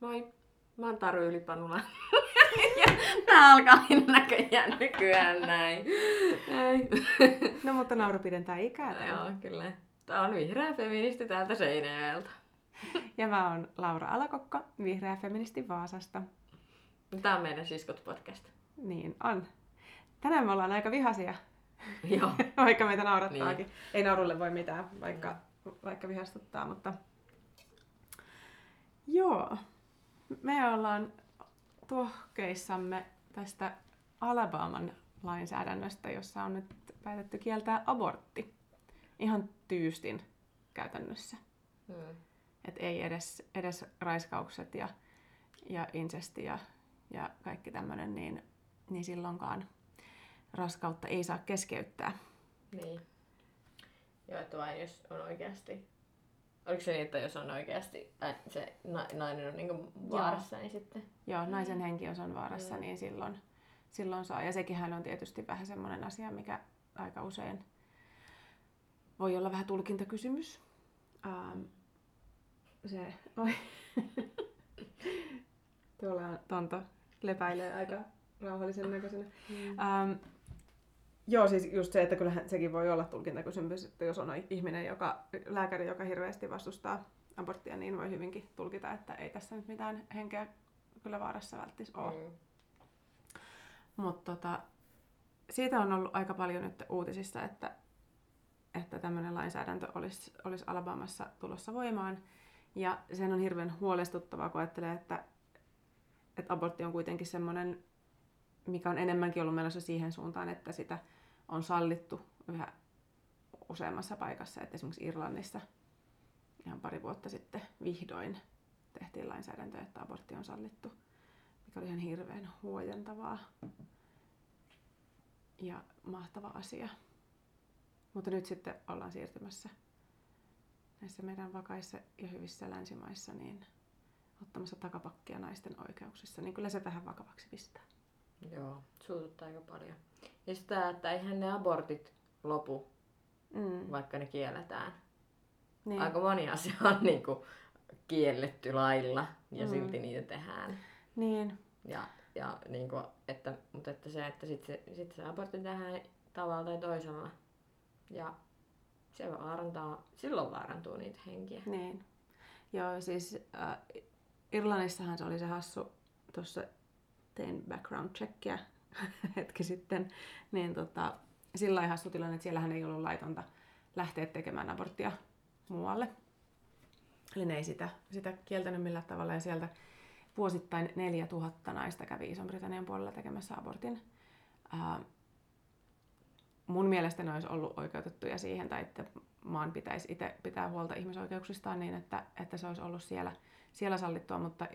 Moi, mä oon Taru Ylipanula. ja tää alkaa näköjään nykyään näin. näin. No mutta nauru pidentää ikää. täällä. Joo, kyllä. Tää on vihreä feministi täältä Seinäjoelta. Ja mä oon Laura Alakokko, vihreä feministi Vaasasta. Tää on meidän siskot podcast. Niin on. Tänään me ollaan aika vihaisia, Joo. vaikka meitä naurattaakin. Niin. Ei naurulle voi mitään, vaikka, vaikka vihastuttaa, mutta... Joo. Me ollaan tuhkeissamme tästä Alabaman lainsäädännöstä, jossa on nyt päätetty kieltää abortti. Ihan tyystin käytännössä. Hmm. Et ei edes, edes raiskaukset ja, ja insesti ja, ja kaikki tämmöinen, niin, niin silloinkaan raskautta ei saa keskeyttää. Niin. Joo, että vain jos on oikeasti... Oliko se niin, että jos on oikeasti äh, se na- nainen on niinku vaarassa, niin sitten... Joo, naisen henki jos on vaarassa, Mm. niin silloin, silloin saa. Ja sekinhän on tietysti vähän semmoinen asia, mikä aika usein voi olla vähän tulkintakysymys. Um, se, oi. Tuolla on Tonto lepäilee aika rauhallisen näköisenä. Mm. Um, joo, siis just se, että kyllähän sekin voi olla tulkintakysymys, että jos on ihminen, joka, lääkäri, joka hirveästi vastustaa aborttia, niin voi hyvinkin tulkita, että ei tässä nyt mitään henkeä kyllä vaarassa välttis ole. Mm. Mutta tota, siitä on ollut aika paljon nyt uutisissa, että, että tämmöinen lainsäädäntö olisi, olisi Alabamassa tulossa voimaan. Ja sen on hirveän huolestuttavaa, kun ajattelee, että, että abortti on kuitenkin semmoinen, mikä on enemmänkin ollut menossa siihen suuntaan, että sitä on sallittu yhä useammassa paikassa. Että esimerkiksi Irlannissa ihan pari vuotta sitten vihdoin tehtiin lainsäädäntö, että abortti on sallittu, mikä oli ihan hirveän huojentavaa ja mahtava asia. Mutta nyt sitten ollaan siirtymässä näissä meidän vakaissa ja hyvissä länsimaissa niin ottamassa takapakkia naisten oikeuksissa, niin kyllä se vähän vakavaksi pistää. Joo, suututtaa aika paljon. Ja sitä, että eihän ne abortit lopu, Mm. vaikka ne kielletään. Niin. Aika moni asia on niinku kielletty lailla ja Mm. silti niitä tehdään. niin. Ja, ja niinku, että, mutta että se, että sit se, sit se abortti tehdään tavalla tai toisella. Ja se vaarantaa, silloin vaarantuu niitä henkiä. Niin. Joo, siis äh, Irlannissahan se oli se hassu, tuossa tein background checkia hetki sitten, niin tota, sillä hassu tilanne, että siellähän ei ollut laitonta lähteä tekemään aborttia muualle. Eli ne ei sitä, sitä kieltänyt millään tavalla ja sieltä vuosittain 4000 naista kävi Ison-Britannian puolella tekemässä abortin. Ää, mun mielestä ne olisi ollut oikeutettuja siihen, tai että maan pitäisi itse pitää huolta ihmisoikeuksistaan niin, että, että se olisi ollut siellä, siellä sallittua, mutta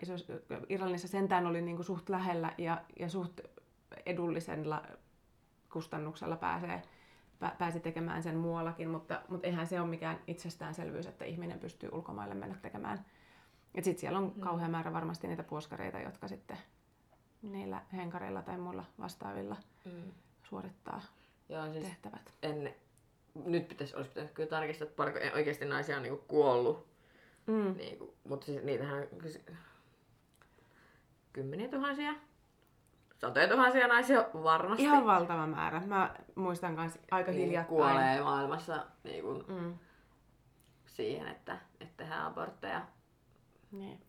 Irlannissa sentään oli niin kuin suht lähellä ja, ja suht edullisella kustannuksella pääsee, pä, pääsi tekemään sen muuallakin, mutta, mutta eihän se ole mikään itsestäänselvyys, että ihminen pystyy ulkomaille mennä tekemään. Sitten siellä on Mm. kauhean määrä varmasti niitä puoskareita, jotka sitten niillä henkareilla tai muilla vastaavilla Mm. suorittaa Joo, siis tehtävät. en, nyt pitäisi, olisi pitänyt kyllä tarkistaa, että paljonko oikeasti naisia on niinku kuollut. Mm. Niinku, mutta siis niitähän kymmeniä tuhansia, satoja tuhansia naisia varmasti Ihan valtava määrä. Mä muistan myös aika niin hiljattain. kuolee maailmassa niinku, Mm. siihen, että, että tehdään abortteja Niin.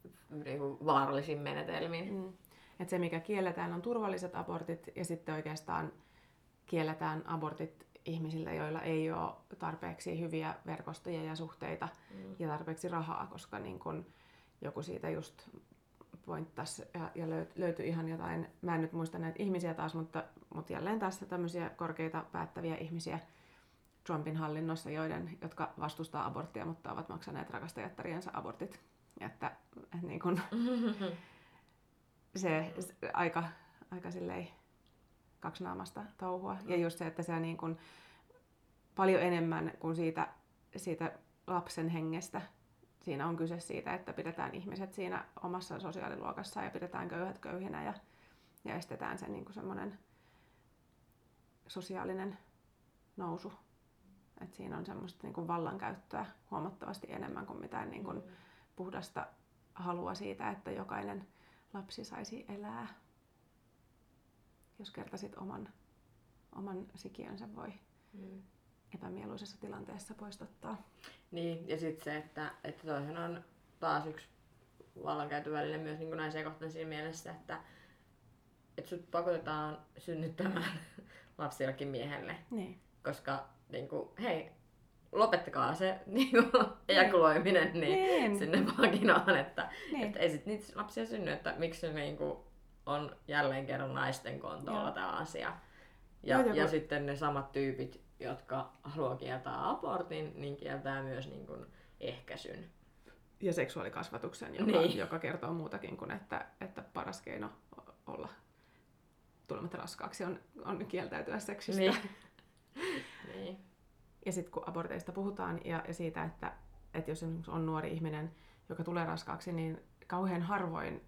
niinku, vaarallisin menetelmin. Mm. Et se, mikä kielletään, on turvalliset abortit ja sitten oikeastaan kielletään abortit ihmisiltä, joilla ei ole tarpeeksi hyviä verkostoja ja suhteita Mm. ja tarpeeksi rahaa, koska niin kun joku siitä just pointtas ja, ja löy- löytyi ihan jotain, mä en nyt muista näitä ihmisiä taas, mutta, mutta jälleen taas tämmöisiä korkeita päättäviä ihmisiä Trumpin hallinnossa, joiden, jotka vastustaa aborttia, mutta ovat maksaneet rakastajattariensa abortit. Että, että niin kun, se, se aika, aika silleen kaksinaamasta touhua. Ja just se, että se niin kun, paljon enemmän kuin siitä, siitä lapsen hengestä. Siinä on kyse siitä, että pidetään ihmiset siinä omassa sosiaaliluokassa ja pidetään köyhät köyhinä ja, ja estetään se niin semmoinen sosiaalinen nousu. Et siinä on semmoista niin kuin vallankäyttöä huomattavasti enemmän kuin mitään niin kuin puhdasta halua siitä, että jokainen lapsi saisi elää. Jos kertasit oman, oman sikiönsä voi Mm. epämieluisessa tilanteessa poistottaa. Niin, ja sitten se, että, että toihan on taas yksi vallankäytöväline myös niin naisia kohtaan siinä mielessä, että, että sut pakotetaan synnyttämään lapsi jollekin miehelle. Niin. Koska niin kuin, hei, lopettakaa se niin kuin, ejakuloiminen niin, Niin. sinne vaginaan, että, Niin. että ei sit niitä lapsia synny, että miksi se niin kuin, on jälleen kerran naisten kontolla Joo. tämä asia. Ja, Joo, ja ja kun- sitten ne samat tyypit, jotka haluaa kieltää abortin, niin kieltää myös niin kuin, ehkäisyn. Ja seksuaalikasvatuksen, joka, Niin. joka kertoo muutakin kuin, että, että paras keino olla tulematta raskaaksi on, on kieltäytyä seksistä. Niin. niin. Ja sitten kun aborteista puhutaan ja, ja siitä, että, että jos on nuori ihminen, joka tulee raskaaksi, niin kauhean harvoin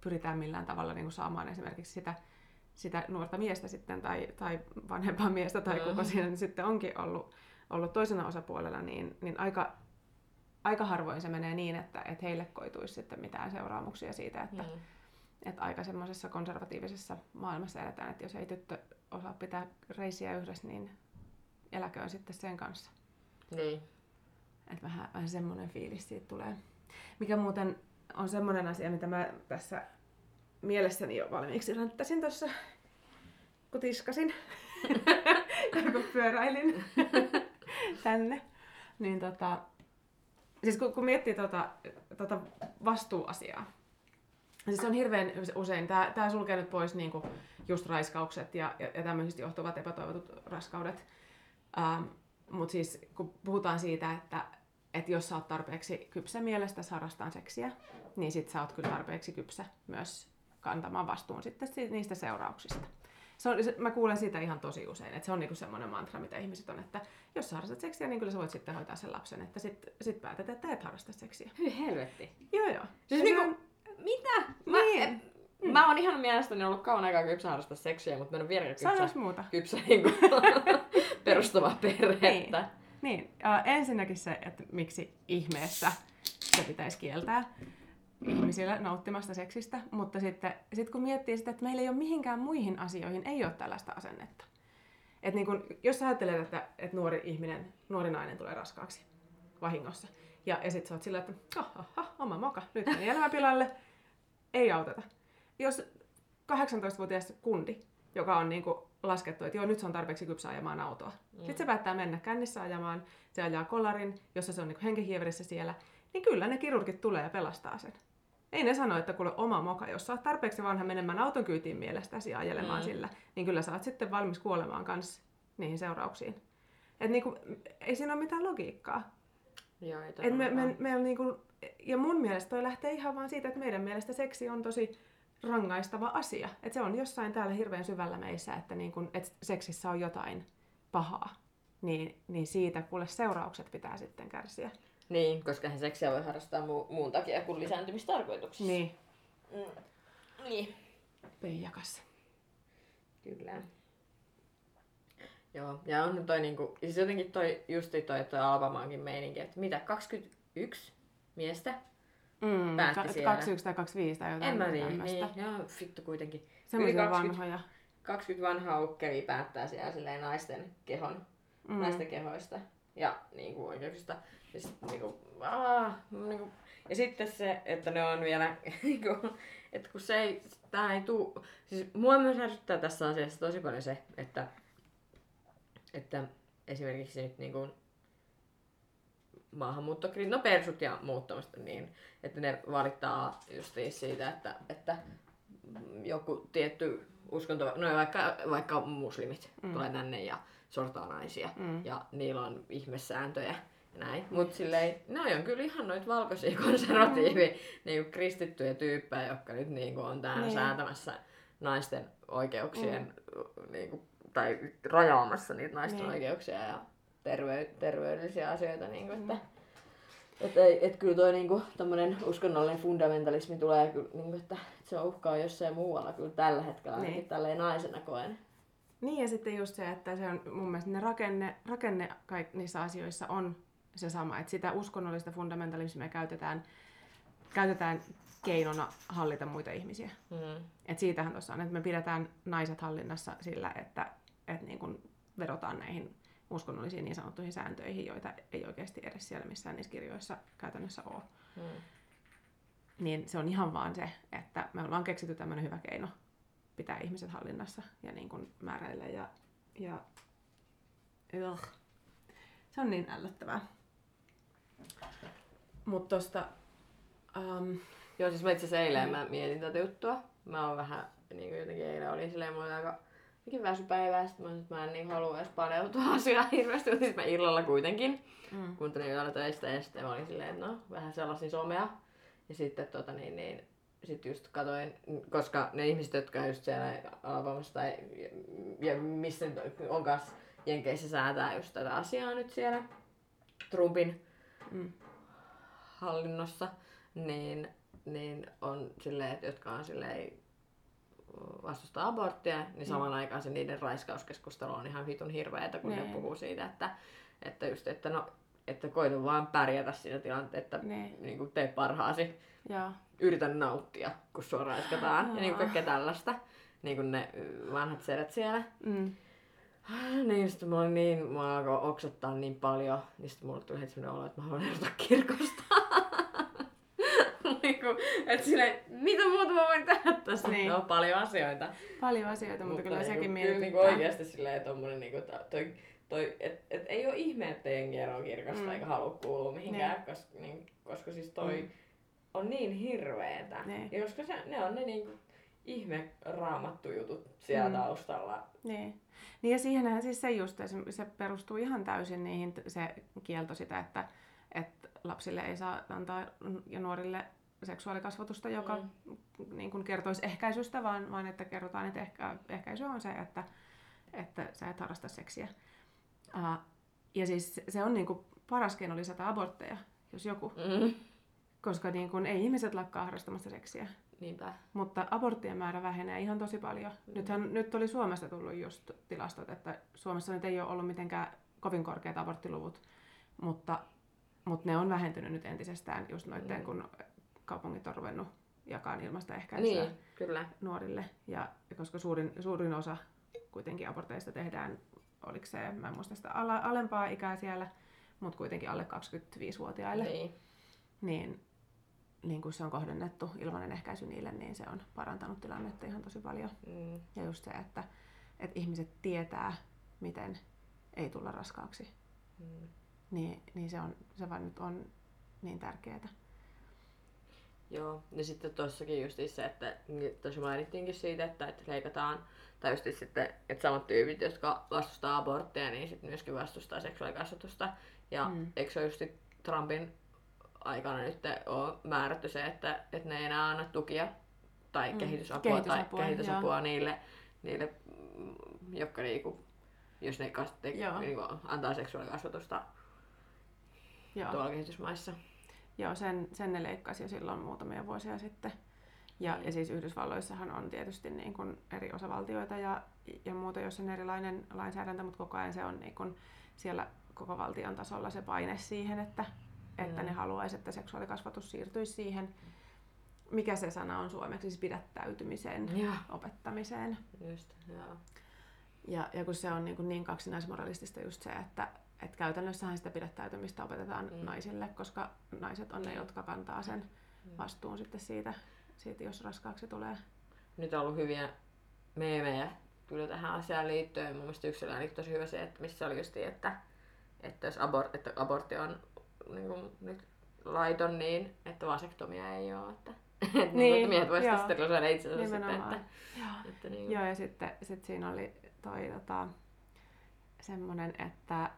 pyritään millään tavalla niin kuin saamaan esimerkiksi sitä, sitä nuorta miestä sitten tai, tai vanhempaa miestä tai kuka Mhm. siinä nyt sitten onkin ollut, ollut toisena osapuolella, niin, niin aika, aika harvoin se menee niin, että, että heille koituisi sitten mitään seuraamuksia siitä, että, Mm. että aika semmoisessa konservatiivisessa maailmassa eletään, että jos ei tyttö osaa pitää reisiä yhdessä, niin eläköön sitten sen kanssa. Niin. Että vähän, vähän semmoinen fiilis siitä tulee. Mikä muuten on semmoinen asia, mitä mä tässä mielessäni jo valmiiksi ränttäsin tuossa, kun tiskasin ja kun pyöräilin tänne. Niin tota, siis kun, kun miettii tota, tota vastuuasiaa, siis on hirveän usein, tämä, tämä sulkee nyt pois niinku just raiskaukset ja, ja, ja tämmöisistä johtuvat epätoivotut raskaudet. Ähm, Mutta siis kun puhutaan siitä, että, että jos sä oot tarpeeksi kypsä mielestä harrastaa seksiä, niin sit sä oot kyllä tarpeeksi kypsä myös kantamaan vastuun sitten si- niistä seurauksista. Se on, se, mä kuulen siitä ihan tosi usein, että se on niinku semmoinen mantra, mitä ihmiset on, että jos sä harrastat seksiä, niin kyllä sä voit sitten hoitaa sen lapsen, että sit, sit päätät, että et harrasta seksiä. Hyi helvetti. Joo joo. Siis niinku, on- mitä? Mä, Niin. et, mä oon ihan mielestäni ollut kauan aikaa kypsä harrastaa seksiä, mutta mä en ole vieläkään kypsä, muuta. kypsä niinku, perustavaa perhettä. Niin. Niin, äh, ensinnäkin se, että miksi ihmeessä se pitäisi kieltää ihmisille nauttimasta seksistä, mutta sitten sit kun miettii sitä, että meillä ei ole mihinkään muihin asioihin, ei ole tällaista asennetta. Et niin kun, jos sä ajattelet, että, että nuori ihminen, nuori nainen tulee raskaaksi vahingossa, ja, ja sitten sä oot sillä, että ha, ha, ha, oma moka, nyt meni elämä pilalle, ei auteta. Jos 18-vuotias kundi, joka on niinku laskettu, että joo, nyt se on tarpeeksi kypsä ajamaan autoa. Mm. Sitten se päättää mennä kännissä ajamaan, se ajaa kolarin, jossa se on niinku henkehieverissä siellä, niin kyllä ne kirurgit tulee ja pelastaa sen. Ei ne sano, että kuule oma moka, jos sä oot tarpeeksi vanha menemään auton kyytiin mielestäsi ja ajelemaan Mm. sillä, niin kyllä sä oot sitten valmis kuolemaan kanssa niihin seurauksiin. Et niinku, ei siinä ole mitään logiikkaa. Joo, ei Et me, me, me on niinku, ja mun mielestä toi lähtee ihan vaan siitä, että meidän mielestä seksi on tosi rangaistava asia. Et se on jossain täällä hirveän syvällä meissä, että niinku, et seksissä on jotain pahaa. Niin, niin siitä kuule seuraukset pitää sitten kärsiä. Niin, koska hän seksiä voi harrastaa mu- muun takia kuin lisääntymistarkoituksessa. Niin, Mm. Niin. peijakas. Kyllä. Joo, ja on toi niinku, siis jotenkin toi, justi toi, toi Alabamaankin meininki, että mitä, 21 miestä? Mm, Päätti ka- siellä. 21 tai 25 tai jotain En mä tämmöistä. niin, joo, vittu kuitenkin. Semmoisia Yli 20. vanhoja. 20 vanhaa ukkelia päättää siellä silleen naisten kehon. Mm. naisten kehoista ja niinku oikeuksista. Ja, sit, niinku, aah, niinku, ja sitten se, että ne on vielä, niinku, että kun se ei, tää ei tuu, siis mua myös ärsyttää tässä asiassa tosi paljon se, että, että esimerkiksi nyt niinku maahanmuuttokriit, no persut ja muuttamista niin, että ne valittaa justiin siitä, että, että joku tietty uskonto, no vaikka, vaikka muslimit mm. tulee tänne ja sortaa naisia Mm. ja niillä on ihmesääntöjä ja näin. Mutta silleen, ne on kyllä ihan noita valkoisia konservatiivi, mm. niin kristittyjä tyyppejä, jotka nyt niin on täällä Niin. säätämässä naisten oikeuksien, mm. niin kuin, tai rajaamassa niitä naisten Niin. oikeuksia ja terve, terveydellisiä asioita. Niin kuin, että, et, ei- et kyllä toi niinku, uskonnollinen fundamentalismi tulee kyllä, niinku, että se uhkaa jossain muualla kyllä tällä hetkellä, ainakin Niin. tälleen naisena koen. Niin ja sitten just se, että se on mun mielestä ne rakenne, rakenne kaik, niissä asioissa on se sama, että sitä uskonnollista fundamentalismia käytetään käytetään keinona hallita muita ihmisiä. Mm. Et siitähän tuossa on, että me pidetään naiset hallinnassa sillä, että, että niin kun vedotaan näihin uskonnollisiin niin sanottuihin sääntöihin, joita ei oikeasti edes siellä missään niissä kirjoissa käytännössä ole. Mm. Niin se on ihan vaan se, että me ollaan keksitty tämmöinen hyvä keino pitää ihmiset hallinnassa ja niin kuin määräillä ja, ja ugh. se on niin ällöttävää. Mutta tosta, um, Joo, siis mä itse asiassa eilen mä mietin tätä juttua. Mä oon vähän, niin kuin jotenkin eilen oli silleen, mulla oli aika jotenkin väsypäivää, sit mä, mä en niin halua edes paneutua asiaan hirveästi, mutta siis mä illalla kuitenkin mm, kuuntelin yöllä töistä ja sitten mä olin silleen, että no, vähän sellaisin somea. Ja sitten tota niin, niin sit just katoin, koska ne ihmiset, jotka just siellä Alabamassa tai ja missä on kanssa Jenkeissä säätää just tätä asiaa nyt siellä Trumpin mm, hallinnossa, niin, niin on silleen, että jotka on silleen vastustaa aborttia, niin saman aikaan se niiden raiskauskeskustelu on ihan vitun hirveetä, kun ne Niin. puhuu siitä, että, että just, että no, että koita vaan pärjätä siinä tilanteessa, että Niin. niin kuin tee parhaasi, joo, yritä nauttia, kun sua raiskataan, ja niin kuin kaikkea tällaista, niin kuin ne vanhat sedät siellä. mm, Niin, sitten mulla oli niin, mulla alkoi oksettaa niin paljon, niin sitten mulle tuli heti sellainen olo, että mä haluan erota kirkosta. niin kuin, että silleen, mitä muuta mä voin tehdä tässä? Niin. Niin. No, paljon asioita. paljon asioita, mutta, kyllä sekin kyllä mietityttää. niinku oikeasti silleen tommonen niinku ta- toi, toi et, et, ei oo ihme, että jengi eroo kirkosta Mm. eikä halua kuulua mihinkään, koska, niin, koska siis toi Mm. on niin hirveetä. Niin. Ja koska se, ne on ne niinku ihme raamattu jutut siellä Mm. taustalla. Niin. niin ja siihenhän siis se just, se perustuu ihan täysin niihin, se kielto sitä, että, että lapsille ei saa antaa ja nuorille seksuaalikasvatusta, joka mm. niin kuin kertoisi ehkäisystä, vaan, vaan että kerrotaan, että ehkä, ehkäisy on se, että, että sä et harrasta seksiä. Uh, ja siis se on niin kuin paras keino lisätä abortteja, jos joku, Mm. koska niin kuin ei ihmiset lakkaa harrastamasta seksiä. Niinpä. Mutta aborttien määrä vähenee ihan tosi paljon. Mm. Nythän, nyt oli Suomesta tullut just tilastot, että Suomessa nyt ei ole ollut mitenkään kovin korkeat aborttiluvut, mutta, mutta ne on vähentynyt nyt entisestään just noitten, Mm. kun kaupungit on ruvennut jakaa ilmasta ehkäisyä Niin, kyllä. nuorille. Ja koska suurin, suurin osa kuitenkin aborteista tehdään, oliko se, mä en muista sitä ala, alempaa ikää siellä, mutta kuitenkin alle 25-vuotiaille Niin. niin, niin kun se on kohdennettu ilmainen ehkäisy niille, niin se on parantanut tilannetta ihan tosi paljon. Mm. Ja just se, että, että ihmiset tietää, miten ei tulla raskaaksi, Mm. niin, niin se, on, se vaan nyt on niin tärkeää. Joo, ja sitten tuossakin just se, että tosi mainittiinkin siitä, että, että leikataan, tai just sitten, että samat tyypit, jotka vastustaa aborttia, niin sitten myöskin vastustaa seksuaalikasvatusta. Ja Mm. eikö se just Trumpin aikana nyt ole määrätty se, että, että ne ei enää anna tukia tai Mm. kehitysapua, Kehitysapua, tai kehitysapua niille, niille, mm, jotka niinku, jos ne kas, te, Joo. niinku, antaa seksuaalikasvatusta Joo, tuolla kehitysmaissa. Joo sen, sen ne leikkasi jo silloin muutamia vuosia sitten. Ja, ja siis Yhdysvalloissahan on tietysti niin kuin eri osavaltioita ja, ja muuta, jos on erilainen lainsäädäntö, mutta koko ajan se on niin kuin siellä koko valtion tasolla se paine siihen, että, että Mm. ne haluaisi, että seksuaalikasvatus siirtyisi siihen, mikä se sana on suomeksi, siis pidättäytymisen Joo. opettamiseen. Just, joo. Ja, ja kun se on niin, kuin niin kaksinaismoralistista just se, että, että käytännössähän sitä pidättäytymistä opetetaan mm. Naisille, koska naiset on ne, Mm. jotka kantaa sen Mm. vastuun sitten siitä, siitä jos raskaaksi tulee. nyt on ollut hyviä meemejä kyllä tähän asiaan liittyen. Mun mielestä yksi oli tosi hyvä se, että missä oli just, että, että jos abort, että abortti on niin kuin, nyt laiton, niin että vasektomia ei ole. Että, että, niin, Niin, miehet voisivat sterilisoida itsensä sitten. Että, Joo. että niin, Joo, ja sitten sit siinä oli toi tota, semmonen, että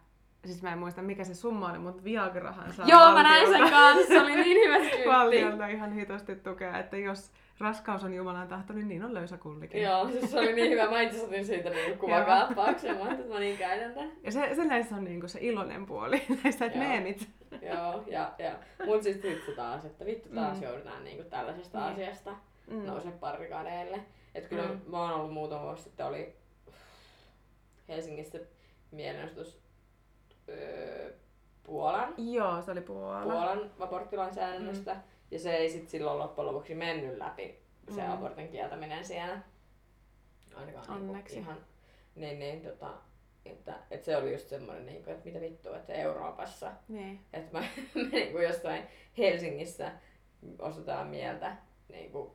siis mä en muista mikä se summa oli, mutta Viagrahan saa Joo, mä näin sen valtiolta- kanssa. Se oli niin hyvä skyltti. valtiolta ihan hitosti tukea, että jos raskaus on Jumalan tahto, niin niin on löysä kullikin. Joo, siis se oli niin hyvä. Mä itse otin siitä niin kuvakaappauksen. Mä että mä niin käytän tän. Ja se, se näissä on niinku se iloinen puoli, näistä että meemit. Joo, ja, ja. Mut sit vittu taas, että vittu taas Mm. joudutaan niinku tällaisesta Niin. asiasta Mm. nouse barrikadeille. Et kyllä Mm. mm. mä oon ollut muutama vuosi sitten, oli Helsingissä mielenosoitus öö, Puolan, Joo, se oli Puola. Puolan aborttilainsäädännöstä. Ja se ei sit silloin loppujen lopuksi mennyt läpi, se Mm. abortin kieltäminen siellä. Ainakaan niinku Onneksi. ihan, niin, niin, tota, että, että se oli just semmoinen, niinku, että mitä vittua, että Euroopassa, Niin. että mä, me niinku jossain Helsingissä osataan mieltä niinku,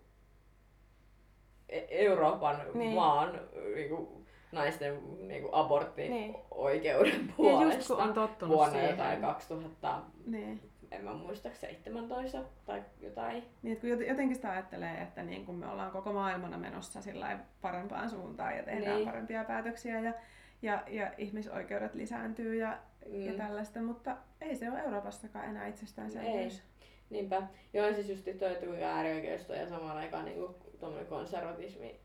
E- Euroopan Niin. maan niinku, naisten niinku, aborttioikeuden Niin. Ja puolesta just kun on tottunut vuonna siihen. jotain 2000, Niin. en mä muista, 17 tai jotain. Niin, kun jot- jotenkin sitä ajattelee, että niin kun me ollaan koko maailmana menossa parempaan suuntaan ja tehdään Niin. parempia päätöksiä ja, ja, ja ihmisoikeudet lisääntyy ja, mm. ja tällaista, mutta ei se ole Euroopassakaan enää itsestäänselvyys. Niinpä. Joo, siis just toi, että kuinka äärioikeisto ja samaan aikaan niinku tommonen konservatismi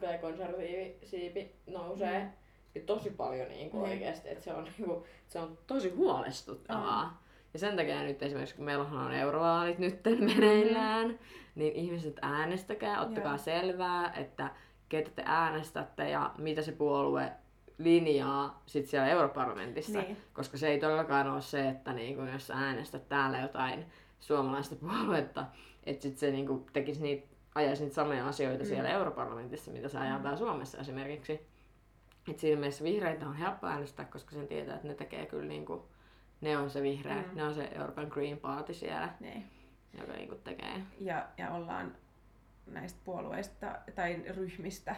tai konservatiivisiipi nousee Mm. ja tosi paljon Niin. oikeesti, että se on niinku, se on tosi huolestuttavaa. Ja sen takia nyt esimerkiksi, kun meillä on eurovaalit nyt meneillään, niin ihmiset äänestäkää, ottakaa Joo. selvää, että ketä te äänestätte ja mitä se puolue linjaa sit siellä europarlamentissa. Niin. Koska se ei todellakaan ole se, että niinku, jos sä äänestät täällä jotain suomalaista puoluetta, että sit se niinku, tekisi niitä, ajaisi niitä samoja asioita Mm. siellä europarlamentissa, mitä se ajaa täällä Suomessa esimerkiksi. Et siinä mielessä vihreitä on helppo äänestää, koska sen tietää, että ne tekee kyllä niinku, ne on se vihreä, Mm. ne on se Euroopan Green Party siellä, Niin. joka niinku tekee. Ja, ja ollaan näistä puolueista tai ryhmistä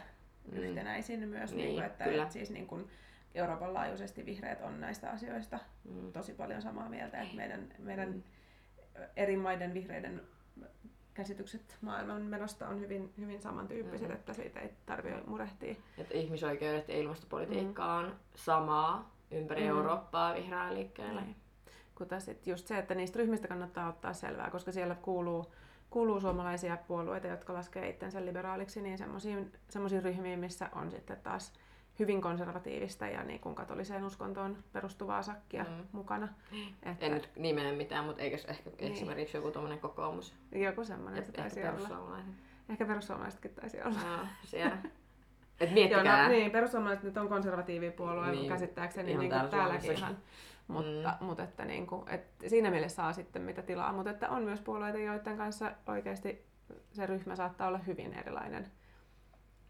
Mm. yhtenäisin myös, Niin, niin, kuin, että, kyllä. että siis niin kuin Euroopan laajuisesti vihreät on näistä asioista Mm. tosi paljon samaa mieltä, että meidän, meidän Mm. eri maiden vihreiden käsitykset maailman menosta on hyvin, hyvin samantyyppiset, Mm. että siitä ei tarvitse murehtia. Että ihmisoikeudet ja ilmastopolitiikka on samaa ympäri Mm. Eurooppaa vihreällä liikkeellä. Niin. Mutta sitten just se, että niistä ryhmistä kannattaa ottaa selvää, koska siellä kuuluu, kuuluu suomalaisia puolueita, jotka laskee itsensä liberaaliksi, niin semmoisiin ryhmiin, missä on sitten taas hyvin konservatiivista ja niin kuin katoliseen uskontoon perustuvaa sakkia Mm. mukana. Että En nyt nimeä mitään, mutta eikös ehkä Niin. esimerkiksi joku tommonen kokoomus joku semmoinen se taisi ehkä olla. Ehkä perussuomalaisetkin taisi olla. Joo, siellä. Et Joo, miettikää. no, niin, perussuomalaiset nyt on konservatiivipuolue Niin, niin, käsittääkseni ihan niin kuin täällä täälläkin ihan. Mutta, mm. mutta että, niin kuin, että siinä mielessä saa sitten mitä tilaa, mutta että on myös puolueita, joiden kanssa oikeasti se ryhmä saattaa olla hyvin erilainen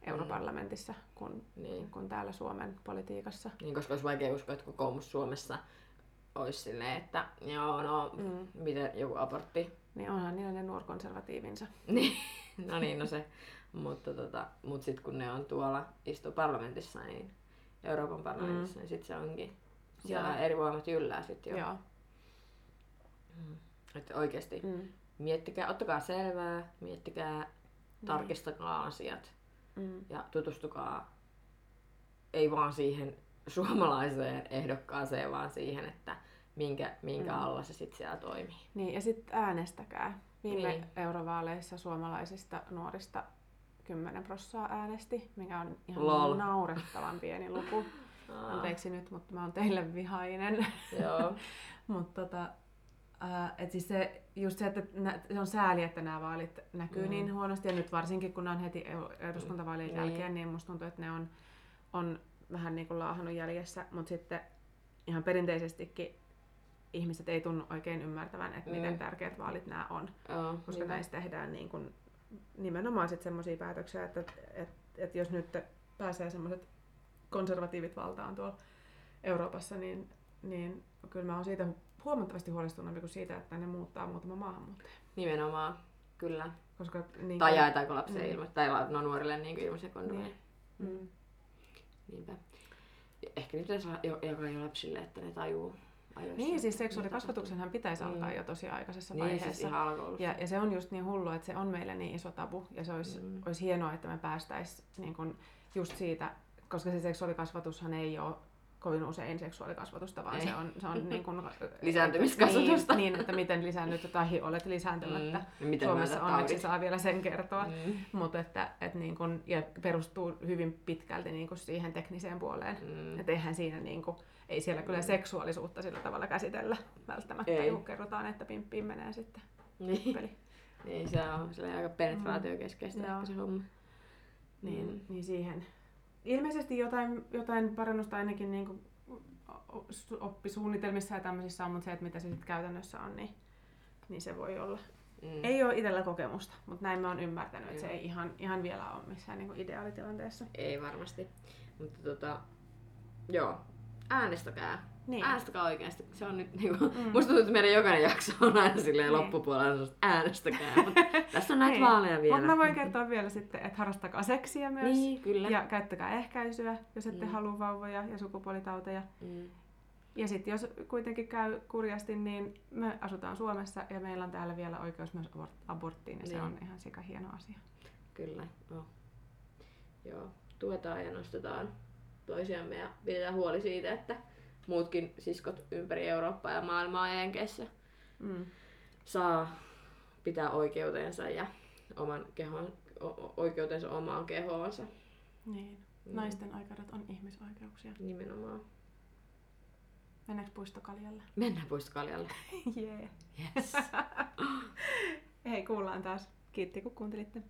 europarlamentissa kuin, Niin. kuin täällä Suomen politiikassa. niin, koska olisi vaikea uskoa, että kokoomus Suomessa olisi silleen, että joo, no, Mm. miten joku abortti. Niin onhan niillä ne nuorkonservatiivinsa. Niin, no niin, no se. Mutta tota, mut sitten kun ne on tuolla, istuu parlamentissa, niin Euroopan parlamentissa, mm. niin sitten se onkin. Siellä Joo. eri voimat yllää sitten jo. Joo. Mm. Että oikeasti Mm. miettikää, ottakaa selvää, miettikää, tarkistakaa asiat Mm. ja tutustukaa ei vaan siihen suomalaiseen ehdokkaaseen, vaan siihen, että minkä, minkä Mm. alla se sitten siellä toimii. Niin, ja sitten äänestäkää. Viime Niin. eurovaaleissa suomalaisista nuorista 10 prossaa äänesti, mikä on ihan Lol. naurettavan pieni luku. Anteeksi nyt, mutta mä oon teille vihainen. Joo. mutta tota, ää, et siis se, just se, että nä, se on sääli, että nämä vaalit näkyy Mm. mm. niin huonosti. Ja nyt varsinkin, kun ne on heti eduskuntavaalien Niin. niin. jälkeen, niin musta tuntuu, että ne on, on vähän niin kuin laahannut jäljessä. Mutta sitten ihan perinteisestikin ihmiset ei tunnu oikein ymmärtävän, että Mm. miten tärkeät vaalit nämä on. Joo, Koska niinpä. näistä tehdään niin kuin nimenomaan sit semmoisia päätöksiä, että, että, että jos nyt pääsee semmoiset konservatiivit valtaan tuolla Euroopassa, niin, niin kyllä mä oon siitä huomattavasti huolestuneempi kuin siitä, että ne muuttaa muutama maahanmuuttaja. Nimenomaan, kyllä. Koska, niin Tai jaetaanko lapsia Mm. ilma, tai no nuorille niin ilmaisia kondomeja. Niin. Mm. Niinpä. Ehkä nyt pitäisi olla jo- jo lapsille, että ne tajuu ajoissa. Niin, siis seksuaalikasvatuksenhan pitäisi Mm. alkaa jo tosi aikaisessa. Niin, vaiheessa. siis ihan. Ja, ja se on just niin hullu, että se on meille niin iso tabu ja se olisi, Mm. mm. olisi hienoa, että me päästäisiin niin kun just siitä, koska se seksuaalikasvatushan ei ole kovin usein seksuaalikasvatusta, vaan Ei. se on, se on niin kun, Lisääntymiskasvatusta. Niin, niin, että miten lisäännyt tai olet lisääntymättä. Mm. Miten Suomessa onneksi taudit. saa vielä sen kertoa. Mm. Mutta että, et niin kun, ja perustuu hyvin pitkälti niin kun siihen tekniseen puoleen. Mm. Et eihän siinä niin kun, ei siellä kyllä seksuaalisuutta sillä tavalla käsitellä välttämättä, Ei. kun kerrotaan, että pimppiin menee sitten Niin. peli. niin, se on aika penetraatiokeskeistä Mm. ehkä se homma. niin, Mm. niin siihen. Ilmeisesti jotain, jotain parannusta ainakin niin kuin oppisuunnitelmissa ja tämmöisissä on, mutta se, että mitä se sitten käytännössä on, niin, niin se voi olla, Mm. Ei ole itsellä kokemusta, mutta näin mä oon ymmärtänyt, että se Joo. ei ihan, ihan vielä ole missään niin ideaalitilanteessa. Ei varmasti. Mutta tota, joo, äänestäkää. Niin. Äänestäkää oikeasti. Se on nyt niinku, Mm. musta tuntuu, että meidän jokainen jakso on aina silleen Niin. loppupuolella äänestäkää. Tässä on näitä Niin. vaaleja vielä. Mutta mä voin kertoa vielä sitten, että harrastakaa seksiä myös. Niin, kyllä. Ja käyttäkää ehkäisyä, jos ette Mm. halua vauvoja ja sukupuolitauteja. Mm. Ja sitten jos kuitenkin käy kurjasti, niin me asutaan Suomessa ja meillä on täällä vielä oikeus myös abort- aborttiin ja se Niin. on ihan sika hieno asia. Kyllä, oh. Joo, tuetaan ja nostetaan toisiamme ja pidetään huoli siitä, että muutkin siskot ympäri Eurooppaa ja maailmaa ja Jenkeissä Mm. saa pitää oikeutensa ja oman kehon, o- oikeutensa omaan kehoonsa. Niin. Mm. Naisten oikeudet on ihmisoikeuksia. Nimenomaan. Mennäänkö puistokaljalle? Mennään pois kaljalle. Jee. Yes. Hei, kuullaan taas. Kiitti kun kuuntelitte.